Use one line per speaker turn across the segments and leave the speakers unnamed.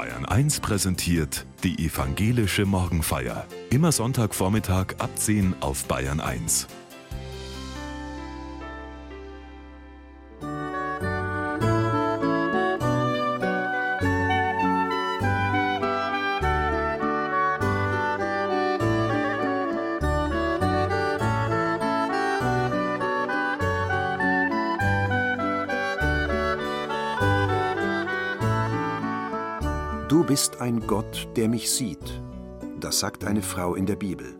Bayern 1 präsentiert die evangelische Morgenfeier. Immer Sonntagvormittag ab 10 auf Bayern 1.
Du bist ein Gott, der mich sieht. Das sagt eine Frau in der Bibel.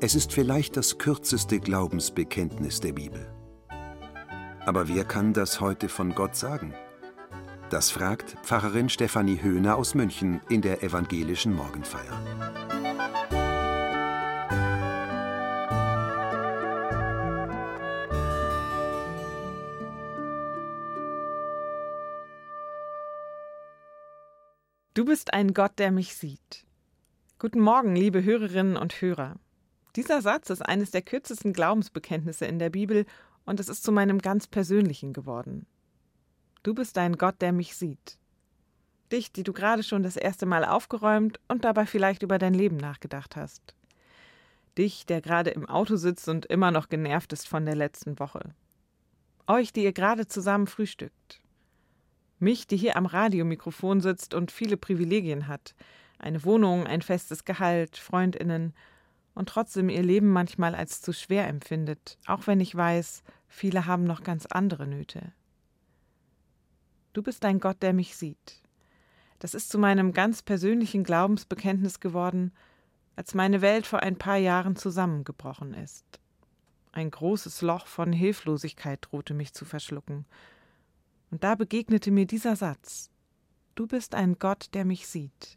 Es ist vielleicht das kürzeste Glaubensbekenntnis der Bibel. Aber wer kann das heute von Gott sagen? Das fragt Pfarrerin Stefanie Höhner aus München in der evangelischen Morgenfeier.
Du bist ein Gott, der mich sieht. Guten Morgen, liebe Hörerinnen und Hörer. Dieser Satz ist eines der kürzesten Glaubensbekenntnisse in der Bibel und es ist zu meinem ganz persönlichen geworden. Du bist ein Gott, der mich sieht. Dich, die du gerade schon das erste Mal aufgeräumt und dabei vielleicht über dein Leben nachgedacht hast. Dich, der gerade im Auto sitzt und immer noch genervt ist von der letzten Woche. Euch, die ihr gerade zusammen frühstückt. Mich, die hier am Radiomikrofon sitzt und viele Privilegien hat. Eine Wohnung, ein festes Gehalt, Freundinnen und trotzdem ihr Leben manchmal als zu schwer empfindet, auch wenn ich weiß, viele haben noch ganz andere Nöte. Du bist ein Gott, der mich sieht. Das ist zu meinem ganz persönlichen Glaubensbekenntnis geworden, als meine Welt vor ein paar Jahren zusammengebrochen ist. Ein großes Loch von Hilflosigkeit drohte mich zu verschlucken, und da begegnete mir dieser Satz Du bist ein Gott, der mich sieht.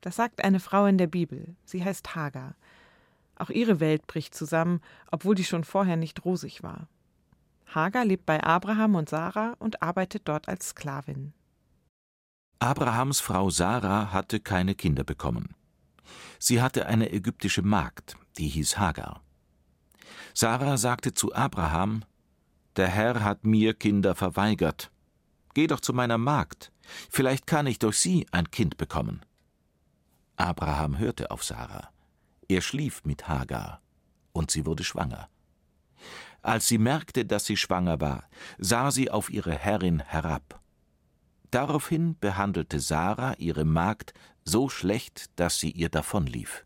Das sagt eine Frau in der Bibel. Sie heißt Hagar. Auch ihre Welt bricht zusammen, obwohl die schon vorher nicht rosig war. Hagar lebt bei Abraham und Sarah und arbeitet dort als Sklavin.
Abrahams Frau Sarah hatte keine Kinder bekommen. Sie hatte eine ägyptische Magd, die hieß Hagar. Sarah sagte zu Abraham: der Herr hat mir Kinder verweigert. Geh doch zu meiner Magd, vielleicht kann ich durch sie ein Kind bekommen. Abraham hörte auf Sarah. Er schlief mit Hagar, und sie wurde schwanger. Als sie merkte, dass sie schwanger war, sah sie auf ihre Herrin herab. Daraufhin behandelte Sarah ihre Magd so schlecht, dass sie ihr davonlief.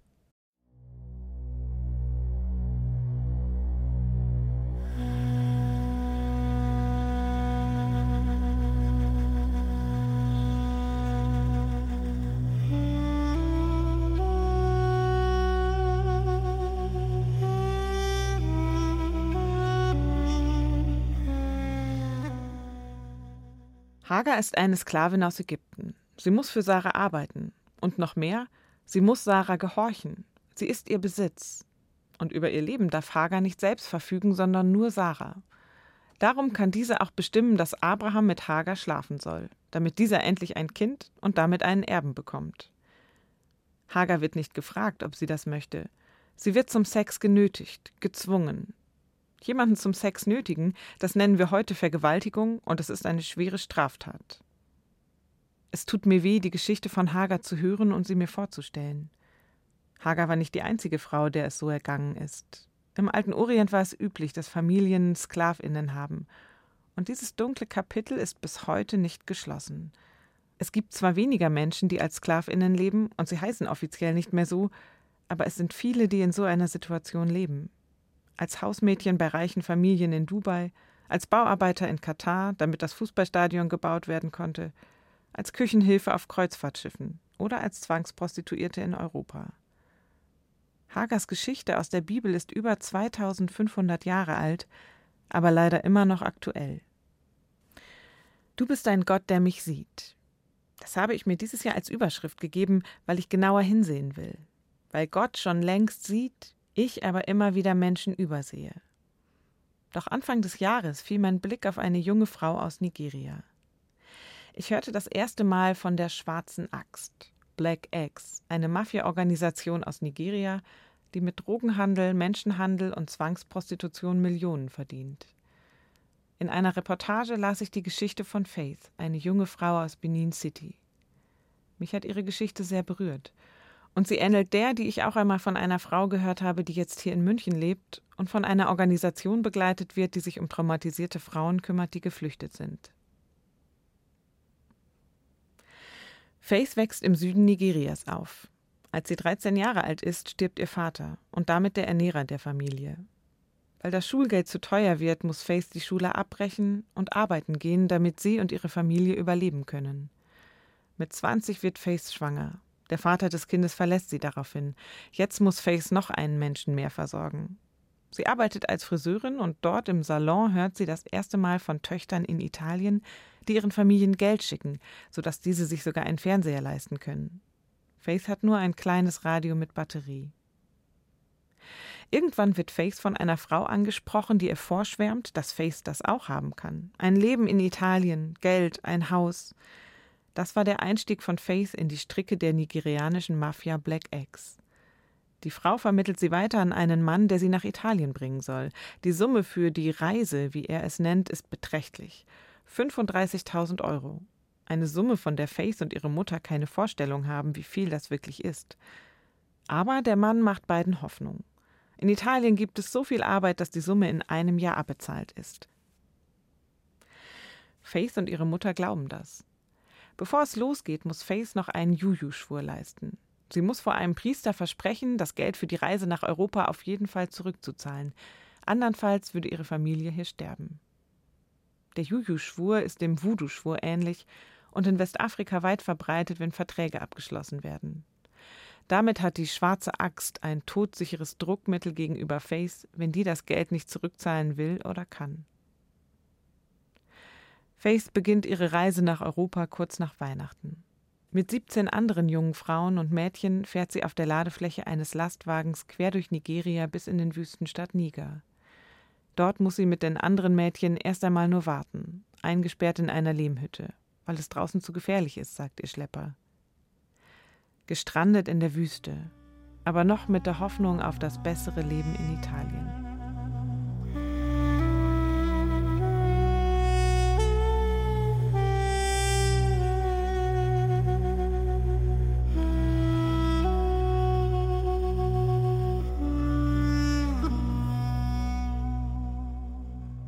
Hagar ist eine Sklavin aus Ägypten. Sie muss für Sarah arbeiten. Und noch mehr, sie muss Sarah gehorchen. Sie ist ihr Besitz. Und über ihr Leben darf Hagar nicht selbst verfügen, sondern nur Sarah. Darum kann diese auch bestimmen, dass Abraham mit Hagar schlafen soll, damit dieser endlich ein Kind und damit einen Erben bekommt. Hagar wird nicht gefragt, ob sie das möchte. Sie wird zum Sex genötigt, gezwungen, Jemanden zum Sex nötigen, das nennen wir heute Vergewaltigung und es ist eine schwere Straftat. Es tut mir weh, die Geschichte von Hagar zu hören und sie mir vorzustellen. Hagar war nicht die einzige Frau, der es so ergangen ist. Im alten Orient war es üblich, dass Familien Sklavinnen haben. Und dieses dunkle Kapitel ist bis heute nicht geschlossen. Es gibt zwar weniger Menschen, die als Sklavinnen leben, und sie heißen offiziell nicht mehr so, aber es sind viele, die in so einer Situation leben als Hausmädchen bei reichen Familien in Dubai, als Bauarbeiter in Katar, damit das Fußballstadion gebaut werden konnte, als Küchenhilfe auf Kreuzfahrtschiffen oder als Zwangsprostituierte in Europa. Hagers Geschichte aus der Bibel ist über 2500 Jahre alt, aber leider immer noch aktuell. Du bist ein Gott, der mich sieht. Das habe ich mir dieses Jahr als Überschrift gegeben, weil ich genauer hinsehen will. Weil Gott schon längst sieht, ich aber immer wieder Menschen übersehe. Doch Anfang des Jahres fiel mein Blick auf eine junge Frau aus Nigeria. Ich hörte das erste Mal von der Schwarzen Axt, Black Axe, eine Mafia-Organisation aus Nigeria, die mit Drogenhandel, Menschenhandel und Zwangsprostitution Millionen verdient. In einer Reportage las ich die Geschichte von Faith, eine junge Frau aus Benin City. Mich hat ihre Geschichte sehr berührt. Und sie ähnelt der, die ich auch einmal von einer Frau gehört habe, die jetzt hier in München lebt und von einer Organisation begleitet wird, die sich um traumatisierte Frauen kümmert, die geflüchtet sind. Faith wächst im Süden Nigerias auf. Als sie 13 Jahre alt ist, stirbt ihr Vater und damit der Ernährer der Familie. Weil das Schulgeld zu teuer wird, muss Faith die Schule abbrechen und arbeiten gehen, damit sie und ihre Familie überleben können. Mit 20 wird Faith schwanger. Der Vater des Kindes verlässt sie daraufhin. Jetzt muss Faith noch einen Menschen mehr versorgen. Sie arbeitet als Friseurin und dort im Salon hört sie das erste Mal von Töchtern in Italien, die ihren Familien Geld schicken, sodass diese sich sogar einen Fernseher leisten können. Faith hat nur ein kleines Radio mit Batterie. Irgendwann wird Faith von einer Frau angesprochen, die ihr vorschwärmt, dass Faith das auch haben kann. Ein Leben in Italien, Geld, ein Haus. Das war der Einstieg von Faith in die Stricke der nigerianischen Mafia Black Eggs. Die Frau vermittelt sie weiter an einen Mann, der sie nach Italien bringen soll. Die Summe für die Reise, wie er es nennt, ist beträchtlich. 35.000 Euro. Eine Summe, von der Faith und ihre Mutter keine Vorstellung haben, wie viel das wirklich ist. Aber der Mann macht beiden Hoffnung. In Italien gibt es so viel Arbeit, dass die Summe in einem Jahr abbezahlt ist. Faith und ihre Mutter glauben das. Bevor es losgeht, muss Faith noch einen Juju-Schwur leisten. Sie muss vor einem Priester versprechen, das Geld für die Reise nach Europa auf jeden Fall zurückzuzahlen. Andernfalls würde ihre Familie hier sterben. Der Juju-Schwur ist dem Voodoo-Schwur ähnlich und in Westafrika weit verbreitet, wenn Verträge abgeschlossen werden. Damit hat die schwarze Axt ein todsicheres Druckmittel gegenüber Faith, wenn die das Geld nicht zurückzahlen will oder kann. Faith beginnt ihre Reise nach Europa kurz nach Weihnachten. Mit 17 anderen jungen Frauen und Mädchen fährt sie auf der Ladefläche eines Lastwagens quer durch Nigeria bis in den Wüstenstadt Niger. Dort muss sie mit den anderen Mädchen erst einmal nur warten, eingesperrt in einer Lehmhütte weil es draußen zu gefährlich ist, sagt ihr Schlepper. Gestrandet in der Wüste, aber noch mit der Hoffnung auf das bessere Leben in Italien.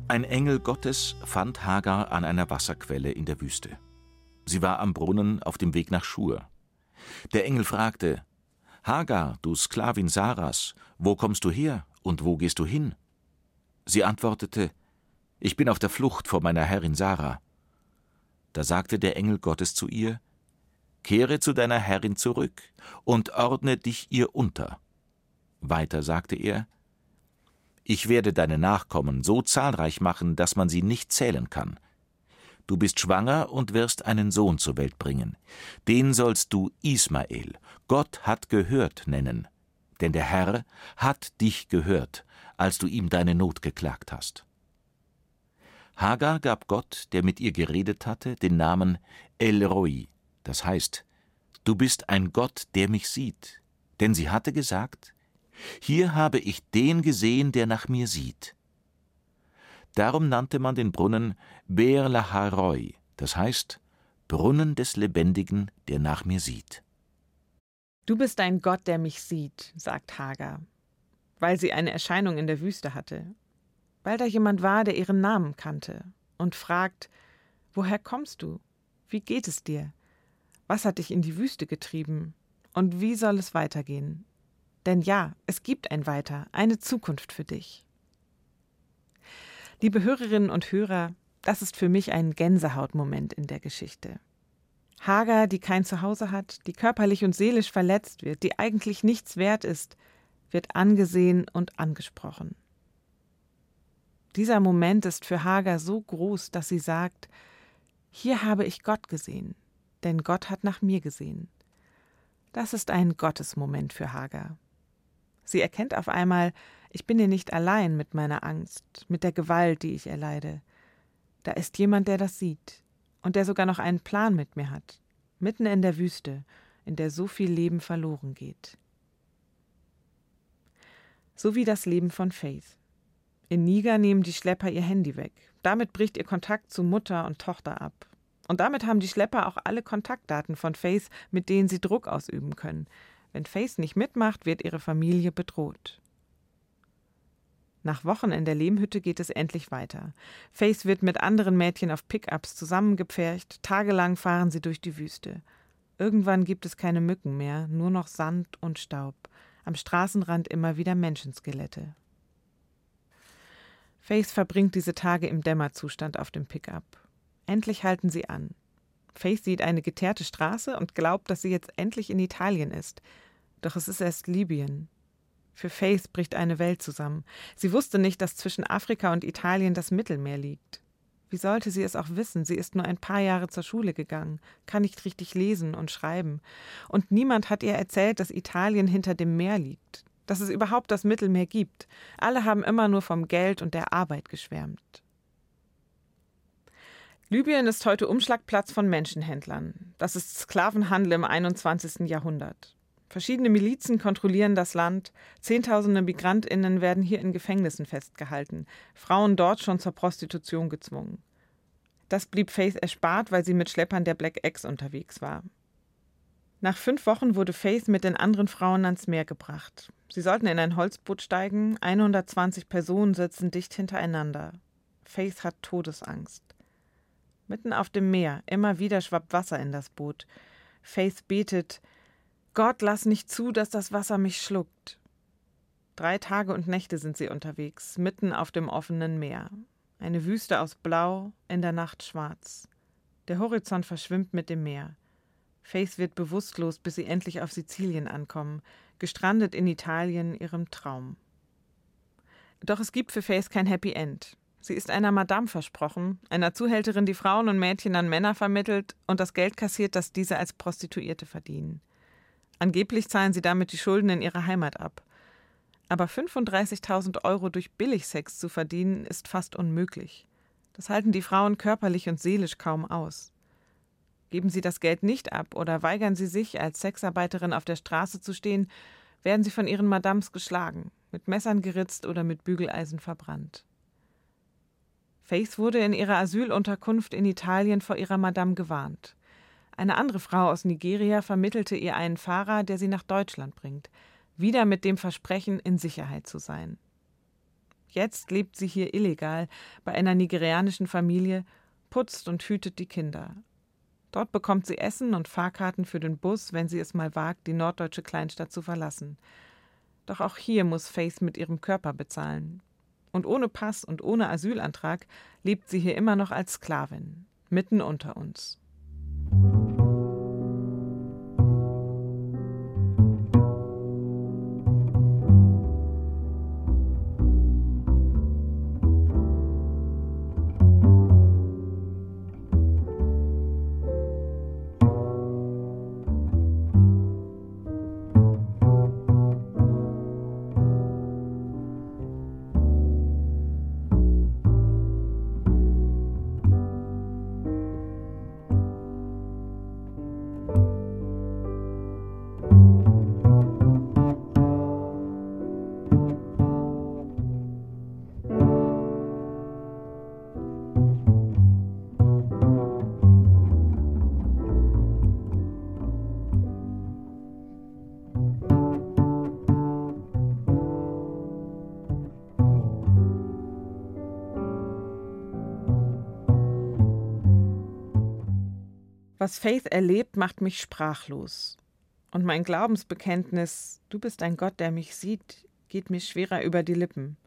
Ein Engel Gottes fand Hagar an einer Wasserquelle in der Wüste. Sie war am Brunnen auf dem Weg nach Schur. Der Engel fragte: Hagar, du Sklavin Saras, wo kommst du her und wo gehst du hin? Sie antwortete: Ich bin auf der Flucht vor meiner Herrin Sarah. Da sagte der Engel Gottes zu ihr: Kehre zu deiner Herrin zurück und ordne dich ihr unter. Weiter sagte er: Ich werde deine Nachkommen so zahlreich machen, dass man sie nicht zählen kann. Du bist schwanger und wirst einen Sohn zur Welt bringen. Den sollst du Ismael, Gott hat gehört, nennen. Denn der Herr hat dich gehört, als du ihm deine Not geklagt hast. Hagar gab Gott, der mit ihr geredet hatte, den Namen El Roi, das heißt, du bist ein Gott, der mich sieht. Denn sie hatte gesagt, hier habe ich den gesehen, der nach mir sieht. Darum nannte man den Brunnen Ber Laharoi, das heißt Brunnen des Lebendigen, der nach mir sieht.
Du bist ein Gott, der mich sieht, sagt Hagar, weil sie eine Erscheinung in der Wüste hatte, weil da jemand war, der ihren Namen kannte und fragt, woher kommst du? Wie geht es dir? Was hat dich in die Wüste getrieben? Und wie soll es weitergehen? Denn ja, es gibt ein Weiter, eine Zukunft für dich. Liebe Hörerinnen und Hörer, das ist für mich ein Gänsehautmoment in der Geschichte. Hagar, die kein Zuhause hat, die körperlich und seelisch verletzt wird, die eigentlich nichts wert ist, wird angesehen und angesprochen. Dieser Moment ist für Hagar so groß, dass sie sagt, hier habe ich Gott gesehen, denn Gott hat nach mir gesehen. Das ist ein Gottesmoment für Hagar. Sie erkennt auf einmal, ich bin hier nicht allein mit meiner Angst, mit der Gewalt, die ich erleide. Da ist jemand, der das sieht und der sogar noch einen Plan mit mir hat, mitten in der Wüste, in der so viel Leben verloren geht. So wie das Leben von Faith. In Niger nehmen die Schlepper ihr Handy weg. Damit bricht ihr Kontakt zu Mutter und Tochter ab. Und damit haben die Schlepper auch alle Kontaktdaten von Faith, mit denen sie Druck ausüben können. Wenn Faith nicht mitmacht, wird ihre Familie bedroht. Nach Wochen in der Lehmhütte geht es endlich weiter. Faith wird mit anderen Mädchen auf Pickups zusammengepfercht, tagelang fahren sie durch die Wüste. Irgendwann gibt es keine Mücken mehr, nur noch Sand und Staub. Am Straßenrand immer wieder Menschenskelette. Faith verbringt diese Tage im Dämmerzustand auf dem Pickup. Endlich halten sie an. Faith sieht eine geteerte Straße und glaubt, dass sie jetzt endlich in Italien ist. Doch es ist erst Libyen. Für Faith bricht eine Welt zusammen. Sie wusste nicht, dass zwischen Afrika und Italien das Mittelmeer liegt. Wie sollte sie es auch wissen? Sie ist nur ein paar Jahre zur Schule gegangen, kann nicht richtig lesen und schreiben. Und niemand hat ihr erzählt, dass Italien hinter dem Meer liegt, dass es überhaupt das Mittelmeer gibt. Alle haben immer nur vom Geld und der Arbeit geschwärmt. Libyen ist heute Umschlagplatz von Menschenhändlern. Das ist Sklavenhandel im 21. Jahrhundert. Verschiedene Milizen kontrollieren das Land. Zehntausende Migrantinnen werden hier in Gefängnissen festgehalten, Frauen dort schon zur Prostitution gezwungen. Das blieb Faith erspart, weil sie mit Schleppern der Black X unterwegs war. Nach fünf Wochen wurde Faith mit den anderen Frauen ans Meer gebracht. Sie sollten in ein Holzboot steigen. 120 Personen sitzen dicht hintereinander. Faith hat Todesangst. Mitten auf dem Meer, immer wieder schwappt Wasser in das Boot. Faith betet: Gott, lass nicht zu, dass das Wasser mich schluckt. Drei Tage und Nächte sind sie unterwegs, mitten auf dem offenen Meer. Eine Wüste aus Blau, in der Nacht schwarz. Der Horizont verschwimmt mit dem Meer. Faith wird bewusstlos, bis sie endlich auf Sizilien ankommen, gestrandet in Italien, ihrem Traum. Doch es gibt für Faith kein Happy End. Sie ist einer Madame versprochen, einer Zuhälterin, die Frauen und Mädchen an Männer vermittelt und das Geld kassiert, das diese als Prostituierte verdienen. Angeblich zahlen sie damit die Schulden in ihrer Heimat ab. Aber 35.000 Euro durch Billigsex zu verdienen, ist fast unmöglich. Das halten die Frauen körperlich und seelisch kaum aus. Geben sie das Geld nicht ab oder weigern sie sich, als Sexarbeiterin auf der Straße zu stehen, werden sie von ihren Madams geschlagen, mit Messern geritzt oder mit Bügeleisen verbrannt. Faith wurde in ihrer Asylunterkunft in Italien vor ihrer Madame gewarnt. Eine andere Frau aus Nigeria vermittelte ihr einen Fahrer, der sie nach Deutschland bringt, wieder mit dem Versprechen, in Sicherheit zu sein. Jetzt lebt sie hier illegal bei einer nigerianischen Familie, putzt und hütet die Kinder. Dort bekommt sie Essen und Fahrkarten für den Bus, wenn sie es mal wagt, die norddeutsche Kleinstadt zu verlassen. Doch auch hier muss Faith mit ihrem Körper bezahlen. Und ohne Pass und ohne Asylantrag lebt sie hier immer noch als Sklavin, mitten unter uns. Was Faith erlebt, macht mich sprachlos. Und mein Glaubensbekenntnis, du bist ein Gott, der mich sieht, geht mir schwerer über die Lippen.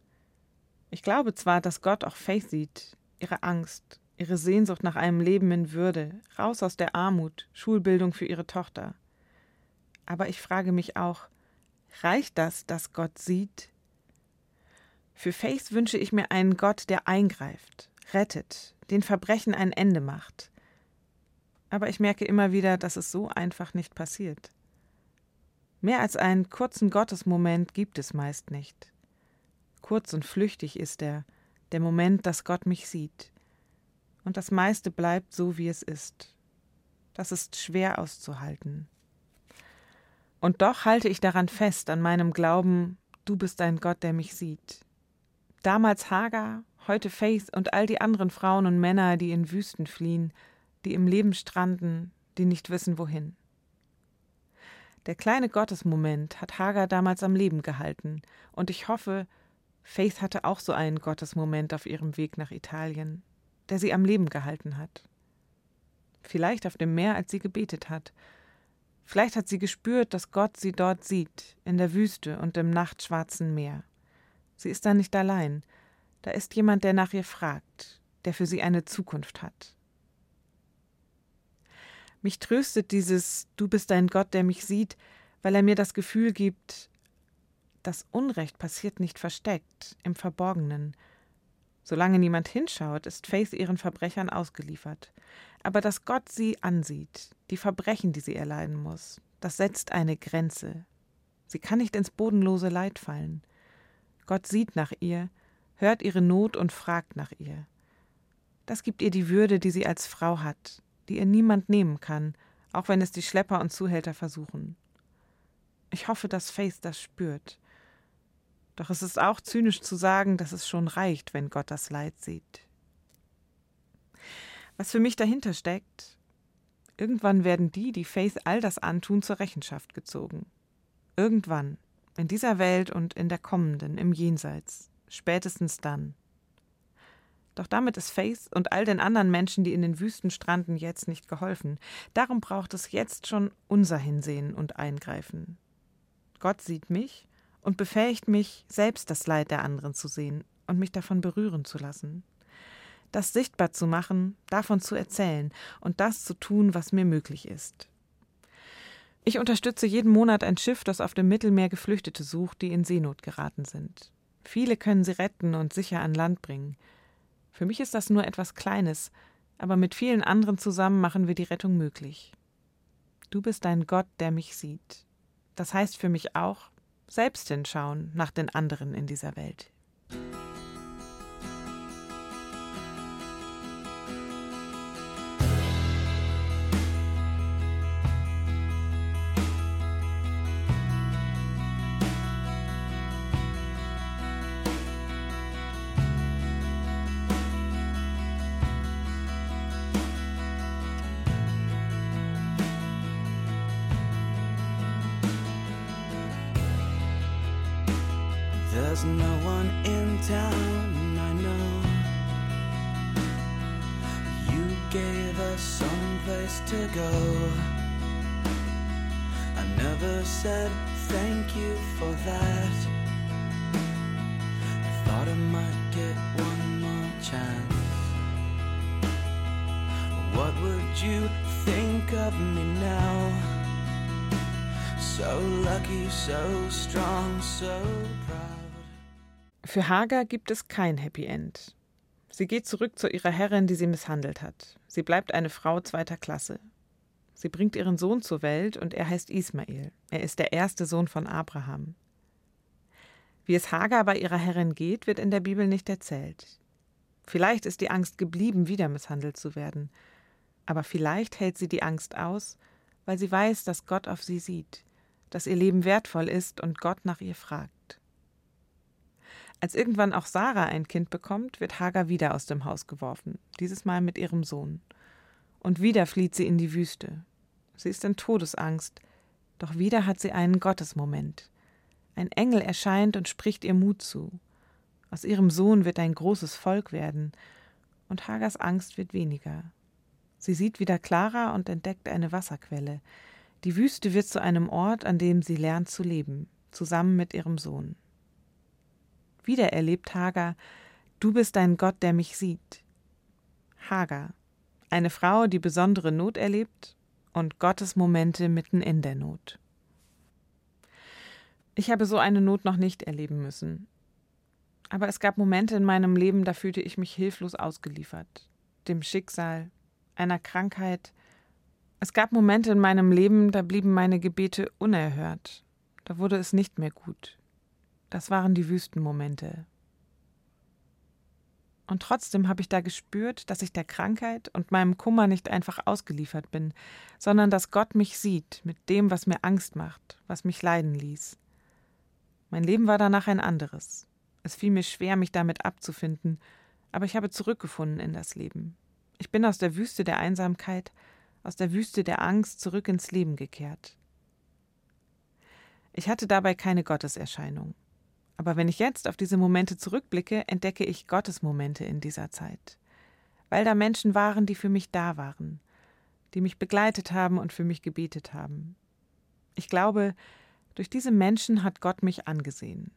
Ich glaube zwar, dass Gott auch Faith sieht, ihre Angst, ihre Sehnsucht nach einem Leben in Würde, raus aus der Armut, Schulbildung für ihre Tochter. Aber ich frage mich auch, reicht das, dass Gott sieht? Für Faith wünsche ich mir einen Gott, der eingreift, rettet, den Verbrechen ein Ende macht, aber ich merke immer wieder, dass es so einfach nicht passiert. Mehr als einen kurzen Gottesmoment gibt es meist nicht. Kurz und flüchtig ist er, der Moment, dass Gott mich sieht. Und das meiste bleibt so, wie es ist. Das ist schwer auszuhalten. Und doch halte ich daran fest, an meinem Glauben, du bist ein Gott, der mich sieht. Damals Hagar, heute Faith und all die anderen Frauen und Männer, die in Wüsten fliehen, die im Leben stranden, die nicht wissen wohin. Der kleine Gottesmoment hat Hagar damals am Leben gehalten, und ich hoffe, Faith hatte auch so einen Gottesmoment auf ihrem Weg nach Italien, der sie am Leben gehalten hat. Vielleicht auf dem Meer, als sie gebetet hat. Vielleicht hat sie gespürt, dass Gott sie dort sieht, in der Wüste und im nachtschwarzen Meer. Sie ist da nicht allein. Da ist jemand, der nach ihr fragt, der für sie eine Zukunft hat. Mich tröstet dieses Du bist ein Gott, der mich sieht, weil er mir das Gefühl gibt, das Unrecht passiert nicht versteckt, im Verborgenen. Solange niemand hinschaut, ist Faith ihren Verbrechern ausgeliefert. Aber dass Gott sie ansieht, die Verbrechen, die sie erleiden muss, das setzt eine Grenze. Sie kann nicht ins bodenlose Leid fallen. Gott sieht nach ihr, hört ihre Not und fragt nach ihr. Das gibt ihr die Würde, die sie als Frau hat, die ihr niemand nehmen kann, auch wenn es die Schlepper und Zuhälter versuchen. Ich hoffe, dass Faith das spürt. Doch es ist auch zynisch zu sagen, dass es schon reicht, wenn Gott das Leid sieht. Was für mich dahinter steckt, irgendwann werden die, die Faith all das antun, zur Rechenschaft gezogen. Irgendwann, in dieser Welt und in der kommenden, im Jenseits, spätestens dann. Doch damit ist Faith und all den anderen Menschen, die in den Wüsten stranden, jetzt nicht geholfen. Darum braucht es jetzt schon unser Hinsehen und Eingreifen. Gott sieht mich und befähigt mich, selbst das Leid der anderen zu sehen und mich davon berühren zu lassen. Das sichtbar zu machen, davon zu erzählen und das zu tun, was mir möglich ist. Ich unterstütze jeden Monat ein Schiff, das auf dem Mittelmeer Geflüchtete sucht, die in Seenot geraten sind. Viele können sie retten und sicher an Land bringen. Für mich ist das nur etwas Kleines, aber mit vielen anderen zusammen machen wir die Rettung möglich. Du bist ein Gott, der mich sieht. Das heißt für mich auch, selbst hinschauen nach den anderen in dieser Welt.
There's no one in town, I know. You gave us some place to go. I never said thank you for that. I thought I might get one more chance. What would you think of me now? So lucky, so strong, so proud.
Für Hagar gibt es kein Happy End. Sie geht zurück zu ihrer Herrin, die sie misshandelt hat. Sie bleibt eine Frau zweiter Klasse. Sie bringt ihren Sohn zur Welt und er heißt Ismael. Er ist der erste Sohn von Abraham. Wie es Hagar bei ihrer Herrin geht, wird in der Bibel nicht erzählt. Vielleicht ist die Angst geblieben, wieder misshandelt zu werden. Aber vielleicht hält sie die Angst aus, weil sie weiß, dass Gott auf sie sieht, dass ihr Leben wertvoll ist und Gott nach ihr fragt. Als irgendwann auch Sarah ein Kind bekommt, wird Hagar wieder aus dem Haus geworfen, dieses Mal mit ihrem Sohn. Und wieder flieht sie in die Wüste. Sie ist in Todesangst, doch wieder hat sie einen Gottesmoment. Ein Engel erscheint und spricht ihr Mut zu. Aus ihrem Sohn wird ein großes Volk werden, und Hagars Angst wird weniger. Sie sieht wieder klarer und entdeckt eine Wasserquelle. Die Wüste wird zu einem Ort, an dem sie lernt zu leben, zusammen mit ihrem Sohn. Wieder erlebt Hagar, du bist ein Gott, der mich sieht. Hagar, eine Frau, die besondere Not erlebt und Gottes Momente mitten in der Not. Ich habe so eine Not noch nicht erleben müssen. Aber es gab Momente in meinem Leben, da fühlte ich mich hilflos ausgeliefert, dem Schicksal, einer Krankheit. Es gab Momente in meinem Leben, da blieben meine Gebete unerhört, da wurde es nicht mehr gut. Das waren die Wüstenmomente. Und trotzdem habe ich da gespürt, dass ich der Krankheit und meinem Kummer nicht einfach ausgeliefert bin, sondern dass Gott mich sieht mit dem, was mir Angst macht, was mich leiden ließ. Mein Leben war danach ein anderes. Es fiel mir schwer, mich damit abzufinden, aber ich habe zurückgefunden in das Leben. Ich bin aus der Wüste der Einsamkeit, aus der Wüste der Angst zurück ins Leben gekehrt. Ich hatte dabei keine Gotteserscheinung. Aber wenn ich jetzt auf diese Momente zurückblicke, entdecke ich Gottes Momente in dieser Zeit. Weil da Menschen waren, die für mich da waren, die mich begleitet haben und für mich gebetet haben. Ich glaube, durch diese Menschen hat Gott mich angesehen.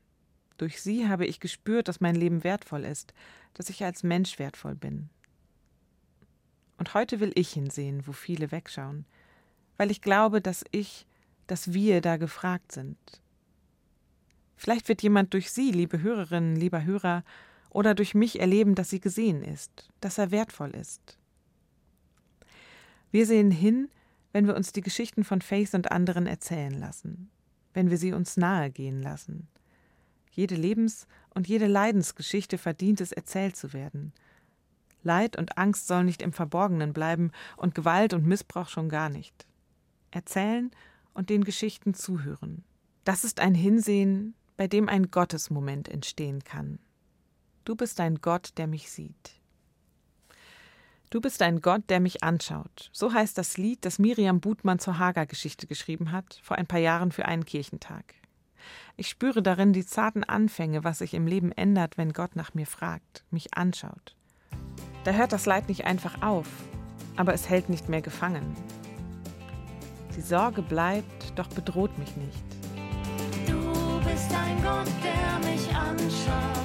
Durch sie habe ich gespürt, dass mein Leben wertvoll ist, dass ich als Mensch wertvoll bin. Und heute will ich hinsehen, wo viele wegschauen, weil ich glaube, dass ich, dass wir da gefragt sind. Vielleicht wird jemand durch Sie, liebe Hörerinnen, lieber Hörer, oder durch mich erleben, dass sie gesehen ist, dass er wertvoll ist. Wir sehen hin, wenn wir uns die Geschichten von Faith und anderen erzählen lassen, wenn wir sie uns nahe gehen lassen. Jede Lebens- und jede Leidensgeschichte verdient es, erzählt zu werden. Leid und Angst sollen nicht im Verborgenen bleiben und Gewalt und Missbrauch schon gar nicht. Erzählen und den Geschichten zuhören. Das ist ein Hinsehen, bei dem ein Gottesmoment entstehen kann. Du bist ein Gott, der mich sieht. Du bist ein Gott, der mich anschaut. So heißt das Lied, das Miriam Butmann zur Hager-Geschichte geschrieben hat, vor ein paar Jahren für einen Kirchentag. Ich spüre darin die zarten Anfänge, was sich im Leben ändert, wenn Gott nach mir fragt, mich anschaut. Da hört das Leid nicht einfach auf, aber es hält nicht mehr gefangen. Die Sorge bleibt, doch bedroht mich nicht.
Du bist ein Gott, der mich anschaut.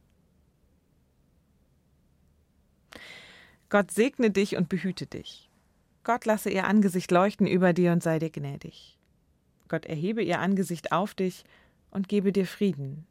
Gott segne dich und behüte dich. Gott lasse ihr Angesicht leuchten über dir und sei dir gnädig. Gott erhebe ihr Angesicht auf dich und gebe dir Frieden.